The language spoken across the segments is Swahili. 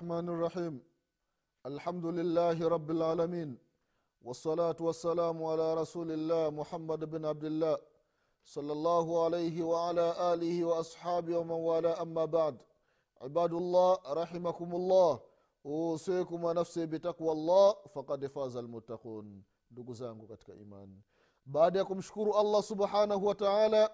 بسم الله الرحمن الرحيم الحمد لله رب العالمين والصلاة والسلام على رسول الله محمد بن عبد الله صلى الله عليه وعلى آله وأصحابه ومن والاه أما بعد عباد الله رحمكم الله usikum wa nafsi bitaqwa llah fakad faza almuttaqun ndugu zangu katika imani baada ya kumshukuru allah subhanahu wa taala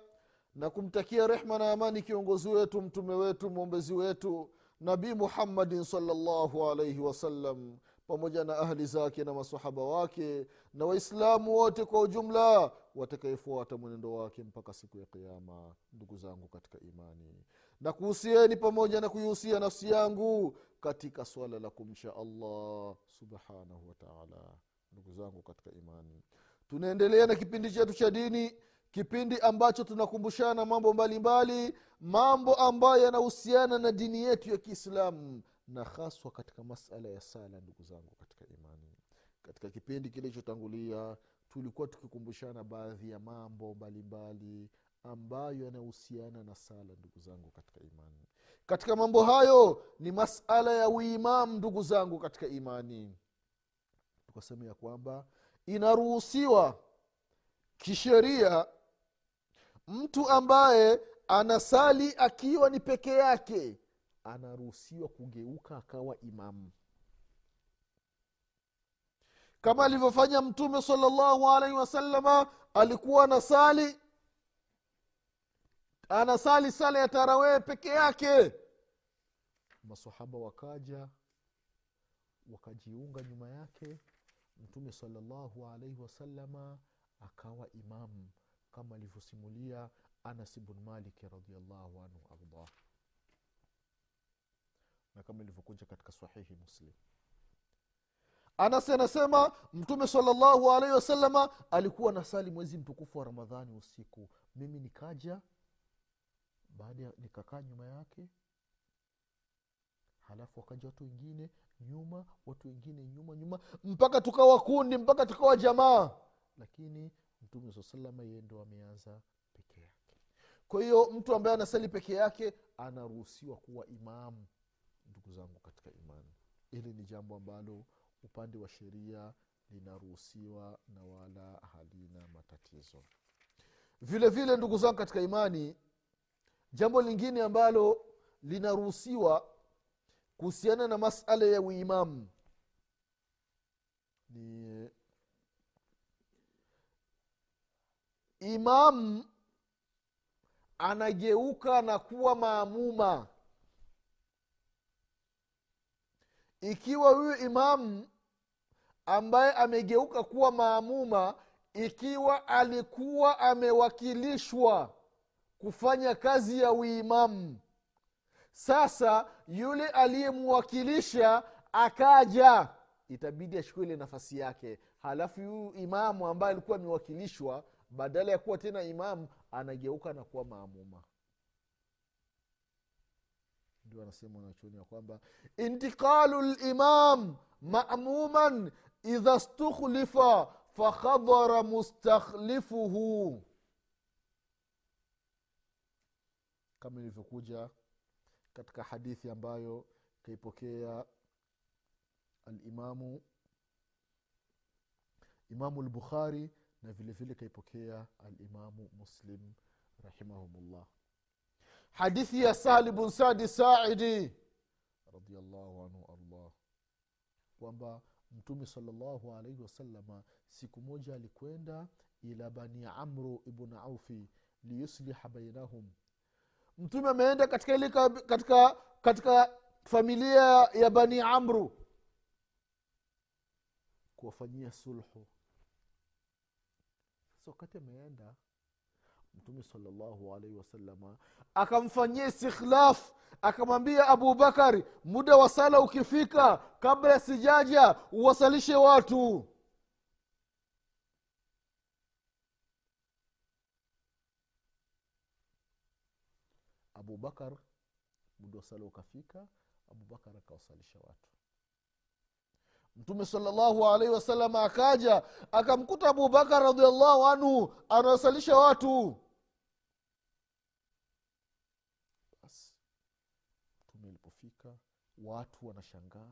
na kumtakia rehma na amani kiongozi wetu mtume wetu mwombezi wetu nabii muhammadin salllahu alaihi wasallam pamoja na ahli zake na masahaba wake na waislamu wote kwa ujumla watakayefuata mwenendo wake mpaka siku ya kiama ndugu zangu katika imani. Na kuhusieni pamoja na kuihusia nafsi yangu katika swala la kumcha allah subhanahu wataala ndugu zangu katika imani. Tunaendelea na kipindi chetu cha dini kipindi ambacho tunakumbushana mambo mbalimbali mbali, mambo ambayo yanahusiana na dini yetu ya kiislamu na haswa katika masala ya sala ndugu zangu katika imani. Katika kipindi kilichotangulia tulikuwa tukikumbushana baadhi ya mambo mbalimbali mbali, ambayo yanahusiana na sala ndugu zangu katika imani. Katika mambo hayo ni masala ya uimamu ndugu zangu katika imani. Tukasema ya kwamba inaruhusiwa kisheria mtu ambaye anasali akiwa ni peke yake anaruhusiwa kugeuka akawa imamu kama alivyofanya mtume salllahu alaihi wasalama alikuwa anasali anasali sala ya tarawehe peke yake. Masahaba wakaja wakajiunga nyuma yake mtume salllahu alaihi wasalama akawa imamu kama alivyosimulia anas bnu maliki radiallahu anhu ardah na kama ilivyokuja katika sahihi muslim. Anasi anasema mtume salllahu alaihi wasalama alikuwa nasali mwezi mtukufu wa ramadhani usiku. Mimi nikaja baada ya nikakaa nyuma yake. Halafu wakaja watu wengine nyuma watu wengine nyuma nyuma mpaka tukawa kundi mpaka tukawa jamaa lakini mtume saa salama yeye ndo ameanza peke yake. Kwa hiyo mtu ambaye anasali peke yake anaruhusiwa kuwa imamu ndugu zangu katika imani. Hili ni jambo ambalo upande wa sheria linaruhusiwa na wala halina matatizo. Vile vile ndugu zangu katika imani jambo lingine ambalo linaruhusiwa kuhusiana na masala ya uimamu ni imamu anageuka na kuwa maamuma. Ikiwa huyu imamu ambaye amegeuka kuwa maamuma ikiwa alikuwa amewakilishwa kufanya kazi ya uimamu sasa yule aliyemwakilisha akaja. Itabidi achukue ile nafasi yake. Halafu huyu imamu ambaye alikuwa amewakilishwa badala ya kuwa tena imamu anageuka na kuwa maamuma. Ndio anasema wanachuoni ya kwamba intiqalu limam mamuman idha stukhlifa fakhadhara mustakhlifuhu. Kama ilivyokuja katika hadithi ambayo kaipokea alimamu imamu lbukhari na vile kaipokea alimamu muslim rahimahumullah. Hadithi ya sahli bun sadi saidi radiallahu anhu allah kwamba mtume salllahu alaihi wasalama siku moja alikwenda ila bani amru ibn aufi liyusliha bainahum. Mtume ameenda katika ili katika katika familia ya bani amru kuwafanyia sulhu sasa wakati ameenda mtume salllahu alaihi wasalama akamfanyia istikhlaf akamwambia abubakari muda wa sala ukifika kabla sijaja uwasalishe watu. Abubakar muda wa sala ukafika abubakar akawasalisha watu mtume salllahu alaihi wasallam akaja akamkuta abubakar radiallahu anhu anawasalisha watu. Basi mtume alipofika watu wanashangaa.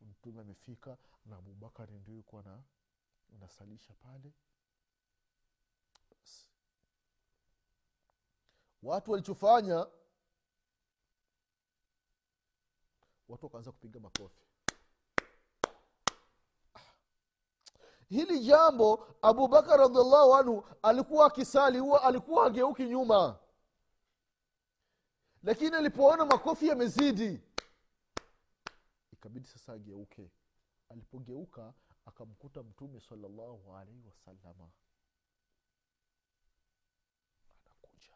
Mtume amefika na abubakari ndio yuko na anasalisha pale. Basi watu walichofanya watu wakaanza kupiga makofi hili jambo abubakar radiallahu anhu alikuwa akisali huwa alikuwa ageuki nyuma. Lakini alipoona makofi yamezidi ikabidi sasa ageuke. Alipogeuka akamkuta mtume salallahu alaihi wasalama anakuja.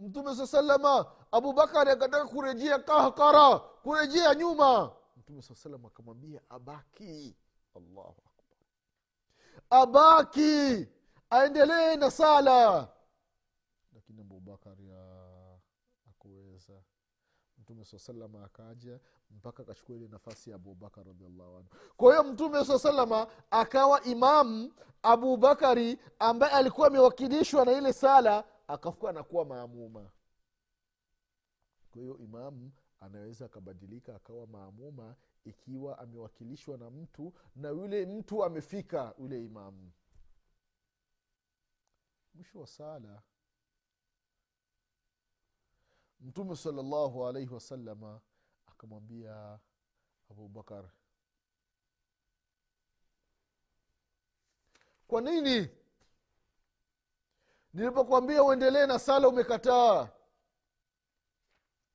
Mtume saa salama abubakari akataka kurejea kahkara kurejea nyuma mtume saa salam akamwambia abaki. Allahu akbar. Abaki! Aendelee na sala. Lakini abubakari akuweza mtume saa salama akaja mpaka akachukua ile nafasi ya abubakar radiallahu anhu. Kwa hiyo mtume saa salama akawa imamu abubakari ambaye alikuwa amewakilishwa na ile sala akafuka anakuwa maamuma. Kwa hiyo imamu anaweza akabadilika akawa maamuma ikiwa amewakilishwa na mtu na yule mtu amefika yule imamu mwisho wa sala. Mtume salallahu alaihi wasalama akamwambia abubakar kwa nini nilipokwambia uendelee na sala umekataa?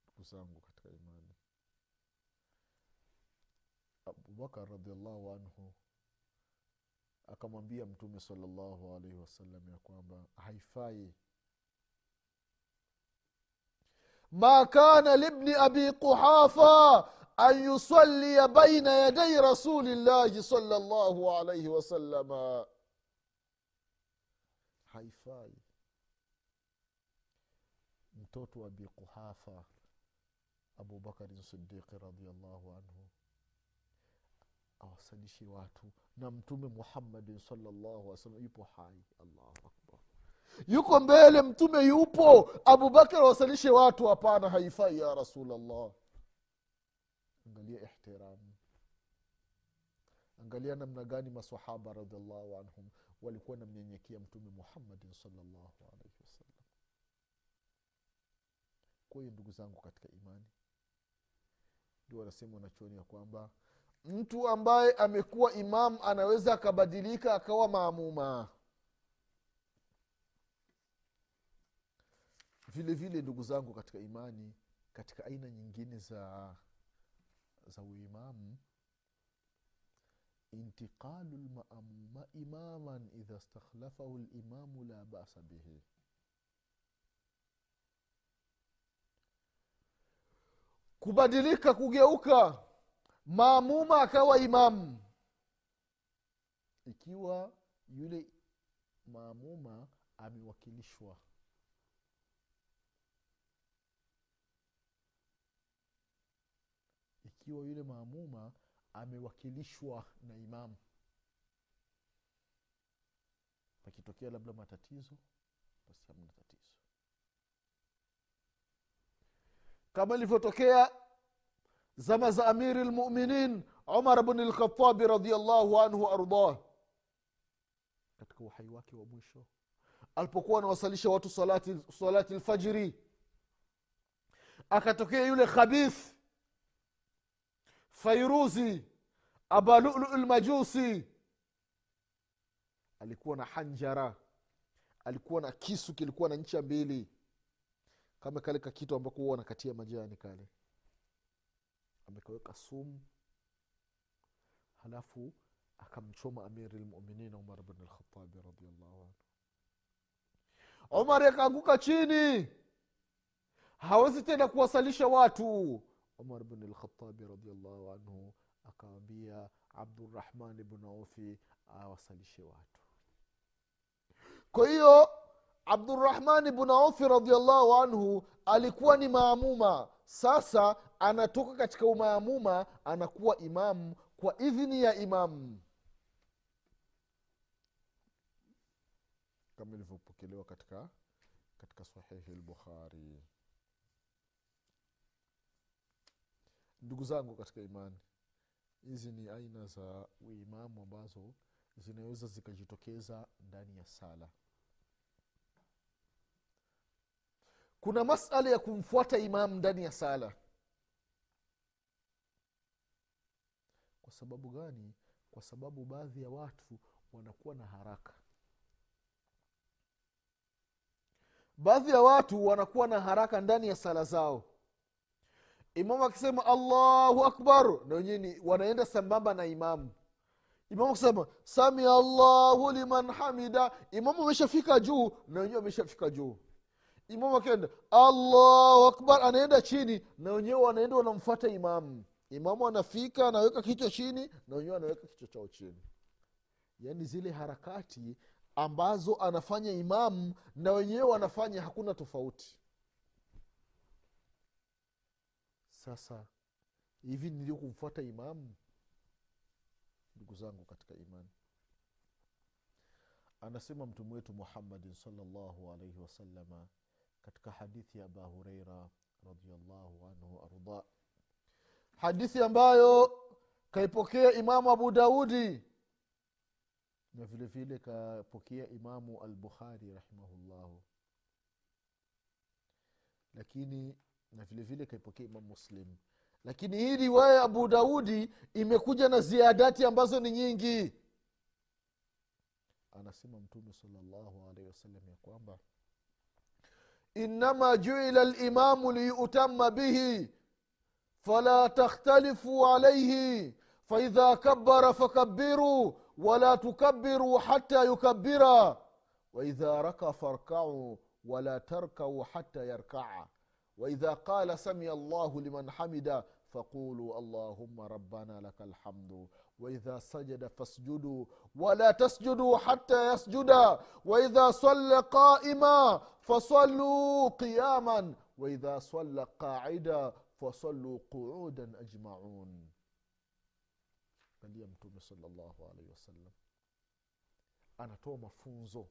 Ndugu zangu katika imani abubakar radiallahu anhu akamwambia mtume salallahu alaihi wasallam ya kwamba haifai. Ma kana libni abi quhafa an yusalia baina yadai rasulillahi salallahu alaihi wasalama haifai. Mtoto wa abi quhafa abubakarin sidiqi radiallahu anhu awasalishe watu. Na mtume muhammadin salllahu wasalam yupo hai. Allahu akbar. Yuko mbele mtume yupo. Abubakar awasalishe watu. Hapana haifai ya rasulllah angalia ihtiramu angalia namna gani masahaba radiallahu anhum walikuwa namnyenyekea mtume muhammadin salllahu alaihi wasallam. Kwa hiyo ndugu zangu katika imani ndio wanasema wanachuoni ya kwamba mtu ambaye amekuwa imam anaweza akabadilika akawa maamuma. Vile vile ndugu zangu katika imani katika aina nyingine za za uimamu intiqalu lmaamuma imaman idha stakhlafahu limamu la basa bihi. Kubadilika kugeuka maamuma akawa imamu ikiwa yule maamuma amewakilishwa. Ikiwa yule maamuma amewakilishwa na imamu pakitokea labda matatizo basi hamna tatizo. Kama ilivyotokea zama za amiri lmuminin umar bni lkhatabi radiallahu anhu ardah. Katika uhai wake wa mwisho alipokuwa anawasalisha watu salati, salati lfajiri akatokea yule khabith fairuzi abalulu lmajusi alikuwa na hanjara alikuwa na kisu kilikuwa na ncha mbili. Kama kale kakitu ambako huwa wanakatia majani kale amekaweka sumu halafu akamchoma amiri lmuminin umar bn lkhatabi radiallahu anhu. Umar akaanguka chini. Hawezi tena kuwasalisha watu. Umar bn lkhatabi radiallahu anhu akawambia abdurahman bn aufi awasalishe watu. Kwa hiyo abdurahmani bnu aufi radiallahu anhu alikuwa ni maamuma. Sasa anatoka katika umaamuma anakuwa imamu kwa idhini ya imamu kama ilivyopokelewa katika katika sahihi lbukhari ndugu zangu katika imani hizi ni aina za uimamu ambazo zinaweza zikajitokeza ndani ya sala kuna masala ya kumfuata imamu ndani ya sala. Kwa sababu gani? Kwa sababu baadhi ya watu wanakuwa na haraka. Baadhi ya watu wanakuwa na haraka ndani ya sala zao. Imamu akisema allahu akbar na wenyewe wanaenda sambamba na imamu imamu akisema samia allahu liman hamida. Imamu ameshafika juu na wenyewe ameshafika juu imamu akienda allahu akbar anaenda chini na wenyewe wanaenda wanamfuata imamu. Imamu anafika anaweka kichwa chini na wenyewe anaweka kichwa chao chini. Yaani zile harakati ambazo anafanya imamu na wenyewe wanafanya hakuna tofauti. Sasa hivi nilio kumfuata imamu? Ndugu zangu katika imani. Anasema mtume wetu muhammadin salllahu alaihi wasalama katika hadithi ya aba hureira radiallahu anhu arda. Hadithi ambayo kaipokea imamu abu daudi na vile vile kapokea imamu albukhari rahimahullahu. Lakini na vile vile kaipokea imamu muslim. Lakini hii riwaya ya abu daudi imekuja na ziadati ambazo ni nyingi. Anasema mtume salllahu alaihi wasallam ya kwamba innama juila limamu liyutama bihi fala takhtalifu alaihi faidha kabara fakabiru wala tukabiru hata yukabira waidha raka farkau wala tarkau hata yarkaa واذا قال سمع الله لمن حمد فقولوا اللهم ربنا لك الحمد وإذا سجد فاسجدوا ولا تسجدوا حتى يسجد. وإذا صلى قائما فصلوا قياما. وإذا صلى قاعدا فصلوا قعودا أجمعون. angalia mtume salllahu alaihi wasallam anatoa mafunzo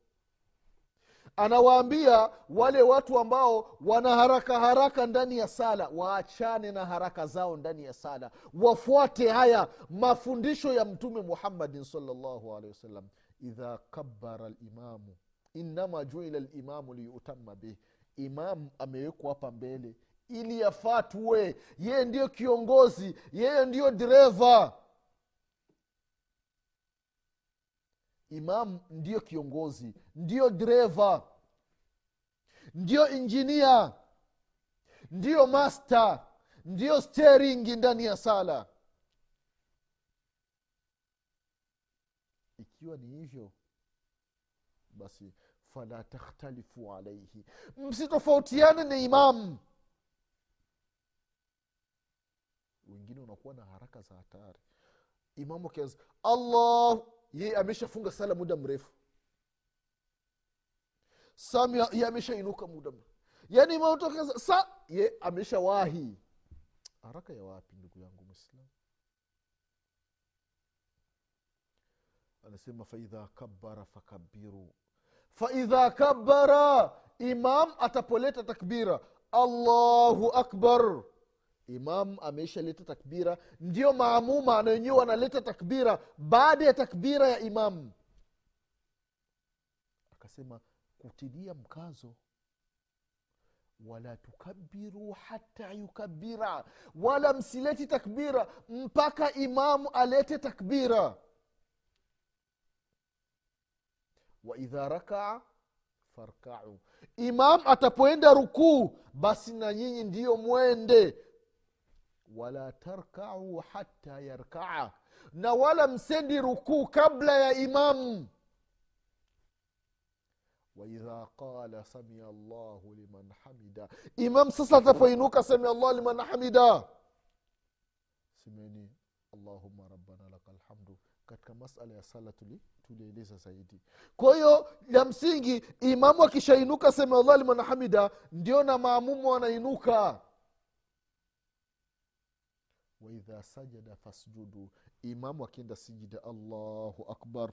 anawaambia wale watu ambao wana haraka haraka ndani ya sala waachane na haraka zao ndani ya sala. Wafuate haya mafundisho ya mtume muhammadin salllahu alehi wasallam. Idha kabara limamu innama juila limamu liyutama bih. Imamu amewekwa hapa mbele ili yafatwe yeye ndiyo kiongozi yeye ndiyo dereva imam ndiyo kiongozi ndiyo dereva ndiyo injinia ndiyo master ndiyo steringi ndani ya sala. Ikiwa ni hivyo basi fala takhtalifu alaihi msitofautiane na imamu wengine unakuwa na haraka za hatari. Imamu akianza allah ye ameshafunga sala muda mrefu. Sam ye ameshainuka muda yaani maotokeza sa ye ameshawahi. Haraka ya wapi ndugu yangu mwislam anasema faidha kabara fakabiru faidha kabara imam atapoleta takbira. Allahu akbar imam ameishaleta takbira. Ndio maamuma na wenyewe wanaleta takbira baada ya takbira ya imam. Akasema kutilia mkazo. Wala tukabiru hata yukabira wala msileti takbira mpaka imamu alete takbira. Waidha rakaa farkau. Imam atapoenda rukuu basi na nyinyi ndiyo mwende wala tarkau hata yarkaa. Na wala msendi rukuu kabla ya imamu waidha qala samia llahu liman hamida. Imam sasa atapoinuka samia llah liman hamida. Semeni allahuma rabbana laka lhamdu katika masala ya sala tulieleza zaidi. Kwa hiyo la msingi imamu akishainuka samia llah liman hamida ndio na maamumu wanainuka waidha sajada fasjudu imamu akienda sijida allahu akbar.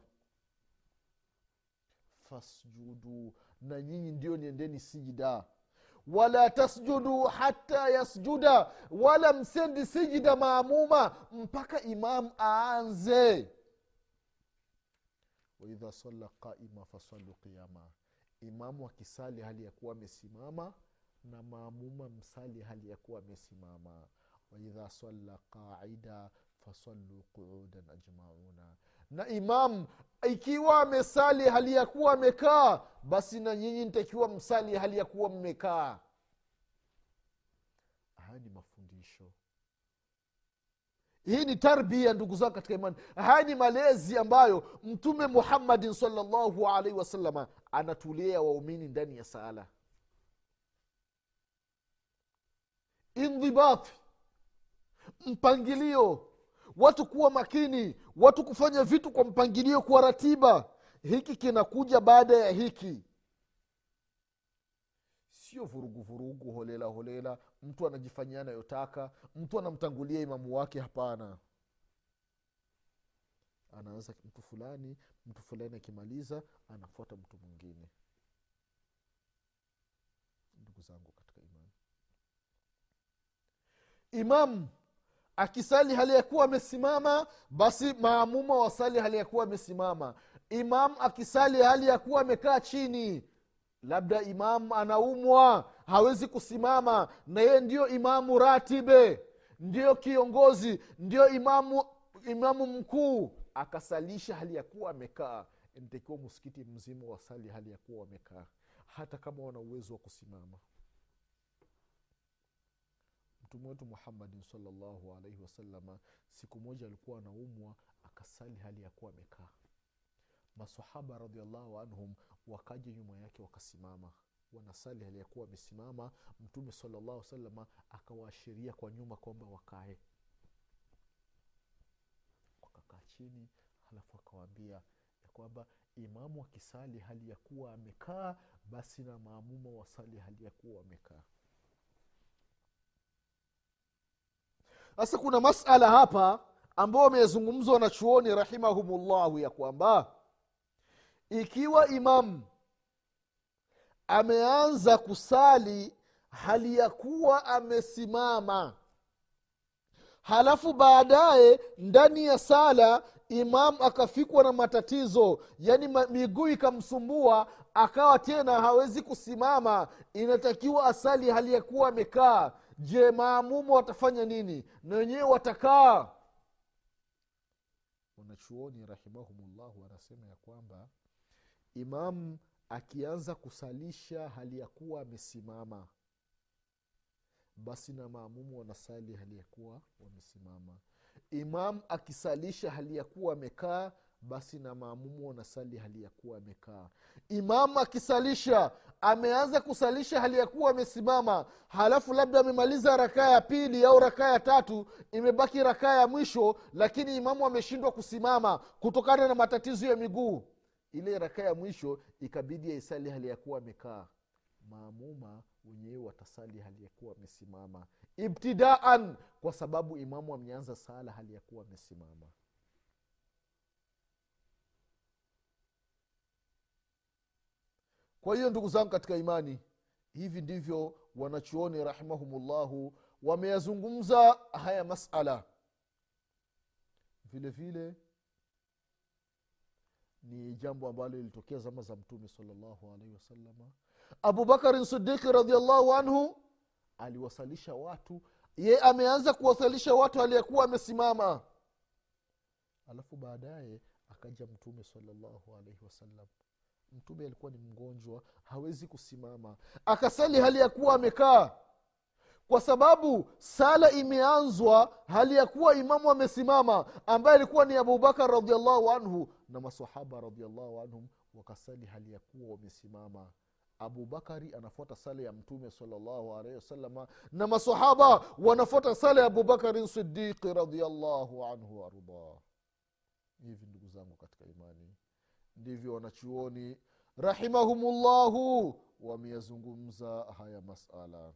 Fasjudu na nyinyi ndio niendeni sijida. Wala tasjudu hata yasjuda wala msendi sijida maamuma mpaka imam aanze. Waidha salla qaima fasalu qiama imamu akisali hali ya kuwa amesimama na maamuma msali hali ya kuwa amesimama waidha salla qaida fasallu quudan ajmauna. Na imam ikiwa amesali hali ya kuwa amekaa basi na nyinyi ntakiwa msali hali ya kuwa mmekaa. Haya ni mafundisho. Hii ni tarbia ndugu zangu katika imani. Haya ni malezi ambayo mtume muhammadin salllahu alaihi wasalama anatulea waumini ndani ya sala. Indhibati mpangilio. Watu kuwa makini watu kufanya vitu kwa mpangilio kwa ratiba. Hiki kinakuja baada ya hiki. Sio vurugu vurugu holela holela. Mtu anajifanyia anayotaka. Mtu anamtangulia imamu wake hapana. Anaanza mtu fulani mtu fulani akimaliza anafuata mtu mwingine. Ndugu zangu katika imani. Imamu akisali hali ya kuwa amesimama basi maamuma wasali hali ya kuwa amesimama. Imam akisali hali ya kuwa amekaa chini labda imam anaumwa hawezi kusimama na yeye ndio imamu ratibe ndio kiongozi ndio imamu imamu mkuu. Akasalisha hali ya kuwa amekaa. Ntakiwa msikiti mzima wasali hali ya kuwa wamekaa hata kama wana uwezo wa kusimama mtume wetu muhammadin salllahu alaihi wasalama siku moja alikuwa anaumwa akasali hali ya kuwa amekaa. Masahaba radiallahu anhum wakaja nyuma yake wakasimama. Wanasali hali ya kuwa wamesimama mtume salllahu salama akawaashiria kwa nyuma kwamba wakae. Wakakaa chini halafu akawaambia ya kwamba imamu akisali hali ya kuwa amekaa basi na maamuma wasali hali ya kuwa wamekaa sasa kuna masala hapa ambayo wamezungumzwa na chuoni rahimahumullahu ya kwamba ikiwa imamu ameanza kusali hali ya kuwa amesimama halafu baadaye ndani ya sala imam akafikwa na matatizo yaani miguu ikamsumbua akawa tena hawezi kusimama inatakiwa asali hali ya kuwa amekaa je maamumu watafanya nini? Na wenyewe watakaa. Wanachuoni rahimahumullahu wanasema ya kwamba imamu akianza kusalisha hali ya kuwa amesimama basi na maamumu wanasali hali ya kuwa wamesimama. Imam akisalisha hali ya kuwa amekaa basi na maamumu wanasali hali ya kuwa amekaa. Imamu akisalisha ameanza kusalisha hali ya kuwa amesimama. Halafu labda amemaliza rakaa ya pili au rakaa ya tatu imebaki rakaa ya mwisho lakini imamu ameshindwa kusimama kutokana na matatizo ya miguu. Ile rakaa ya mwisho ikabidi aisali hali ya kuwa amekaa. Maamuma wenyewe watasali hali ya kuwa amesimama. Ibtidaan kwa sababu imamu ameanza sala hali ya kuwa amesimama kwa hiyo ndugu zangu katika imani hivi ndivyo wanachuoni rahimahumullahu wameyazungumza haya masala. Vile vile ni jambo ambalo lilitokea zama za mtume salllahu alaihi wasalama abubakarin sidiki radiallahu anhu aliwasalisha watu. Ye ameanza kuwasalisha watu aliyekuwa amesimama. Alafu baadaye akaja mtume salllahu alaihi wasallam mtume alikuwa ni mgonjwa hawezi kusimama. Akasali hali ya kuwa amekaa. Kwa sababu sala imeanzwa hali ya kuwa imamu amesimama ambaye alikuwa ni abubakar radiallahu anhu na masahaba radiallahu anhum wakasali hali ya kuwa wamesimama. Abubakari anafuata sala ya mtume salllahu alaihi wasalama na masahaba wanafuata sala ya abubakarin sidiqi radiallahu anhu waardah hivi ndugu zangu katika imani ndivyo wanachuoni rahimahumullahu wameyazungumza haya masala.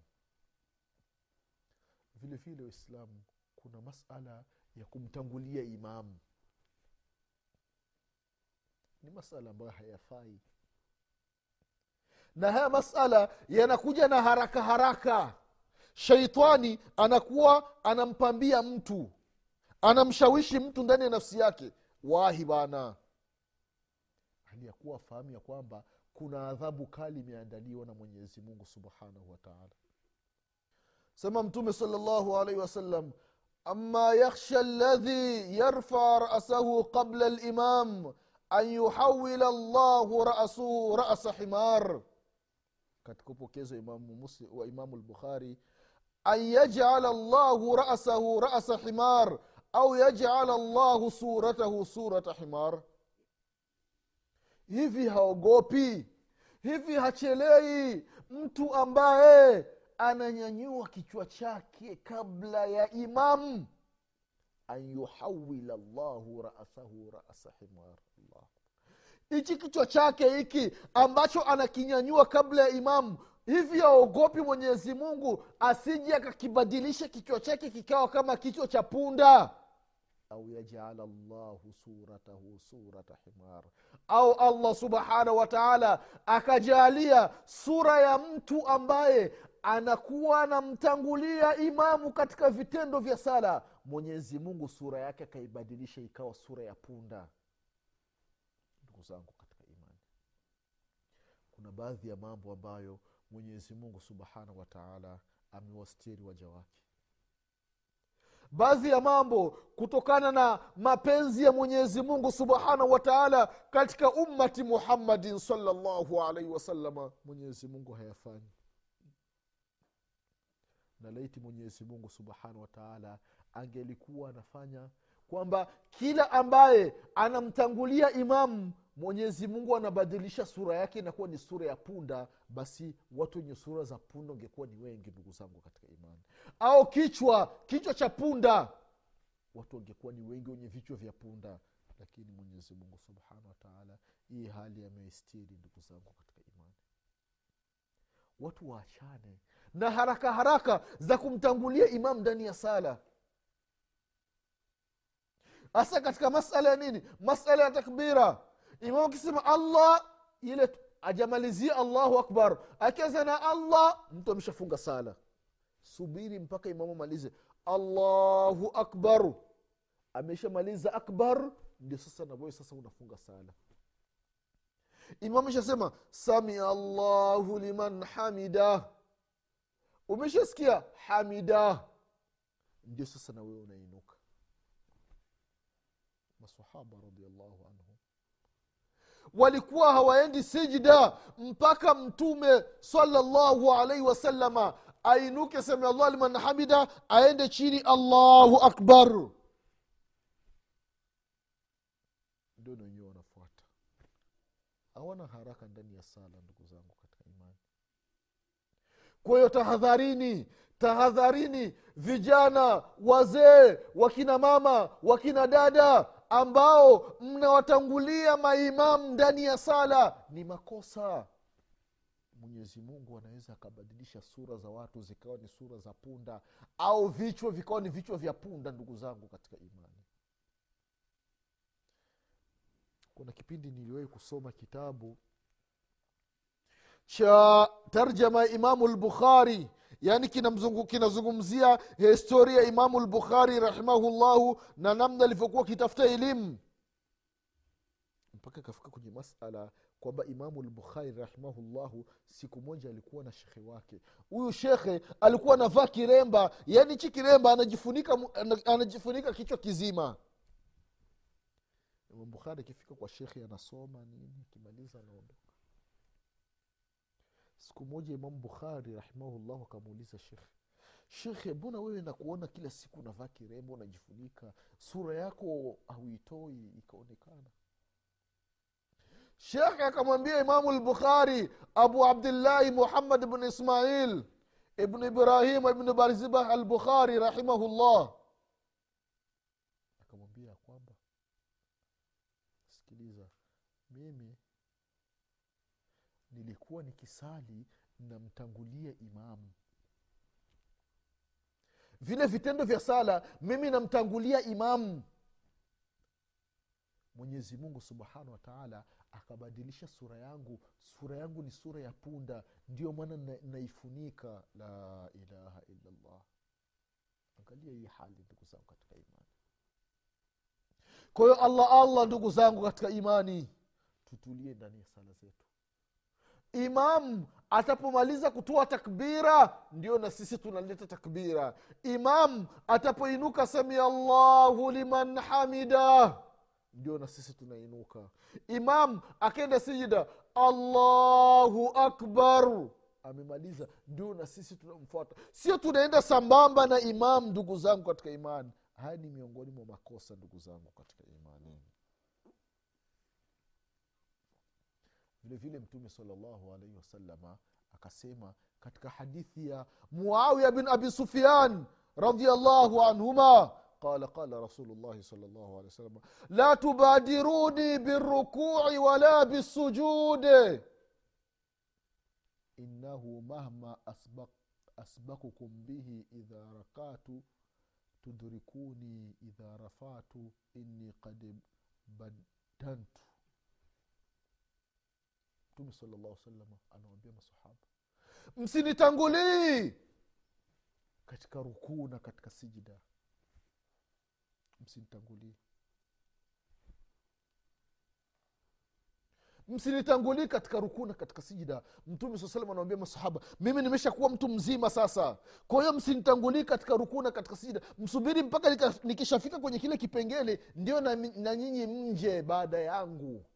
Vile vile waislamu kuna masala ya kumtangulia imamu ni masala ambayo hayafai. Na haya masala yanakuja na haraka haraka. Sheitani anakuwa anampambia mtu anamshawishi mtu ndani ya nafsi yake. Wahi bana hali ya kuwa fahamu ya kwamba kuna adhabu kali imeandaliwa na mwenyezi mungu subhanahu wataala sema mtume salllahu alaihi wasallam ama yakhsha ladhi yarfa rasahu qabla limam an yuhawila llahu rasuhu rasa himar. Katika upokezo wa imamu lbukhari an yajala llahu rasahu rasa himar au yajala llahu suratahu surata himar hivi haogopi? Hivi hachelei mtu ambaye ananyanyua kichwa chake kabla ya imamu an yuhawila llahu rasahu rasa himar llah hichi kichwa chake hiki ambacho anakinyanyua kabla ya imamu hivi aogopi mwenyezi mungu asije akakibadilisha kichwa chake kikawa kama kichwa cha punda au yajala llahu suratahu surata himar. Au allah subhanahu wataala akajalia sura ya mtu ambaye anakuwa anamtangulia imamu katika vitendo vya sala mwenyezi mungu sura yake akaibadilisha ikawa sura ya punda. Ndugu zangu katika imani kuna baadhi ya mambo ambayo mwenyezi mungu subhanahu wataala amewastiri waja wake baadhi ya mambo kutokana na mapenzi ya mwenyezi mungu subhanahu wataala katika ummati muhammadin salllahu alaihi wasalama mwenyezi mungu hayafanyi. Na laiti mwenyezi mungu subhanahu wataala angelikuwa anafanya kwamba kila ambaye anamtangulia imamu mwenyezi mungu anabadilisha sura yake inakuwa ni sura ya punda basi watu wenye sura za punda ungekuwa ni wengi ndugu zangu katika imani. Au kichwa kichwa cha punda. Watu wangekuwa ni wengi wenye vichwa vya punda. Lakini mwenyezi mungu subhanahu wataala hii hali ameistiri ndugu zangu katika imani. Watu waachane na haraka haraka za kumtangulia imamu ndani ya sala. Hasa katika masala ya nini? Masala ya takbira. Imamu akisema allah ile ajamalizia allahu akbar. Akianza na allah mtu ameshafunga sala. Subiri mpaka imamu amalize. Allahu akbar. Ameshamaliza akbar ndio sasa nawewe sasa unafunga sala. Imamu ishasema samia allahu liman hamida. Umeshasikia? Hamida. Ndio sasa na wewe unainuka. Masahaba radiallahu anhum walikuwa hawaendi sijida mpaka mtume salallahu alaihi wasalama ainuke seme liman hamida aende chini allahu akbar. Ndio wenyewe wanafuata. Hawana haraka ndani ya sala ndugu zangu katika imani. Kwa hiyo tahadharini tahadharini vijana wazee wakina mama wakina dada ambao mnawatangulia maimamu ndani ya sala ni makosa. Mwenyezi mungu anaweza akabadilisha sura za watu zikawa ni sura za punda au vichwa vikawa ni vichwa vya punda ndugu zangu katika imani. Kuna kipindi niliwahi kusoma kitabu cha tarjama imamu lbukhari yaani kinazungumzia historia ya imamu lbukhari rahimahullahu na namna alivyokuwa akitafuta elimu. Mpaka ikafika kwenye masala kwamba imamu lbukhari rahimahullahu siku moja alikuwa na shekhe wake. Huyu shekhe alikuwa anavaa kiremba yaani hichi kiremba anajifunika anajifunika kichwa kizima. Imam bukhari akifika kwa shekhe anasoma nini akimaliza anaondoka siku moja imamu bukhari rahimahullah akamuuliza shekhe shekhe mbona wewe nakuona kila siku unavaa kirembo unajifunika sura yako hauitoi ikaonekana? Shekhe akamwambia imamu lbukhari abu abdillahi muhammad bnu ismail ibnu ibrahim ibnu barzibah albukhari rahimahullah akamwambia kwamba sikiliza mimi nilikuwa nikisali namtangulia imamu vile vitendo vya sala mimi namtangulia imamu mwenyezi mungu subhanahu wataala akabadilisha sura yangu. Sura yangu ni sura ya punda. Ndio maana na, naifunika. La ilaha illallah. Angalia hii hali ndugu zangu katika imani. Kwa hiyo allah allah ndugu zangu katika imani tutulie ndani ya sala zetu imam atapomaliza kutoa takbira ndio na sisi tunaleta takbira. Imam atapoinuka samia allahu liman hamida ndio na sisi tunainuka. Imam akenda sijida allahu akbar amemaliza ndio na sisi tunamfuata. Sio tunaenda sambamba na imam ndugu zangu katika imani. Haya ni miongoni mwa makosa ndugu zangu katika imani vile vile mtume salllahu alaihi wasalama akasema katika hadithi ya muawiya bin abi sufyan radiallahu anhuma قال قال رسول الله صلى الله عليه وسلم لا تبادروني بالركوع ولا بالسجود إنه مهما أسبق أسبقكم به إذا ركعت تدركوني إذا رفعت إني قد بدنت mtume salllah salama anawambia masahaba msinitangulii katika rukuu na katika sijida. Msinitangulii msinitangulii katika rukuu na katika sijida. Mtume saa salam anawambia masahaba mimi nimeshakuwa mtu mzima sasa. Kwa hiyo msinitangulii katika rukuu na katika sijida. Msubiri mpaka nikishafika kwenye kile kipengele ndio na, na nyinyi mje baada yangu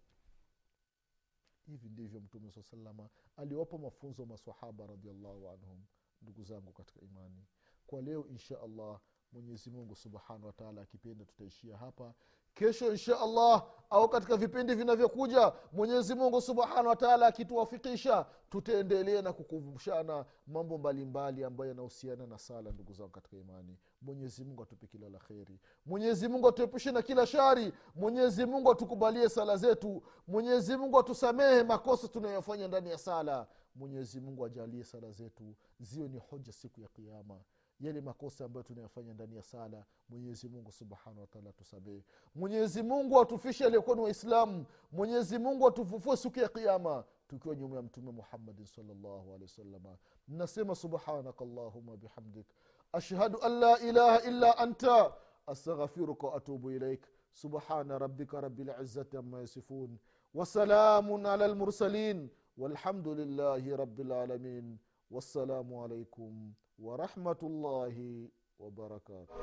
hivi ndivyo mtume saa salama aliwapa mafunzo masahaba radiallahu anhum ndugu zangu katika imani. Kwa leo insha allah mwenyezi mungu subhanahu wataala akipenda tutaishia hapa kesho insha allah au katika vipindi vinavyokuja mwenyezi mungu subhanahu wataala akituwafikisha tutaendelea na kukumbushana mambo mbalimbali ambayo yanahusiana na sala ndugu zangu katika imani. Mwenyezi mungu atupe kila la kheri. Mwenyezi mungu atuepushe na kila shari. Mwenyezi mungu atukubalie sala zetu. Mwenyezi mungu atusamehe makosa tunayofanya ndani ya sala. Mwenyezi mungu ajalie sala zetu. Ziwe ni hoja siku ya kiama yale makosa ambayo tunayafanya ndani ya sala mwenyezi mungu subhanahu wataala tusamehe mwenyezi mungu atufishe aliyekuwa ni waislamu mwenyezi mungu atufufue siku ya kiama tukiwa nyuma ya mtume muhammadin salllahu alehi wasalama nasema subhanaka allahuma bihamdik ashhadu an la ilaha illa anta astaghfiruka waatubu ilaik subhana rabbika rabi lizati ama yasifun wasalamun ala lmursalin والحمد لله رب العالمين والسلام عليكم ورحمة الله وبركاته.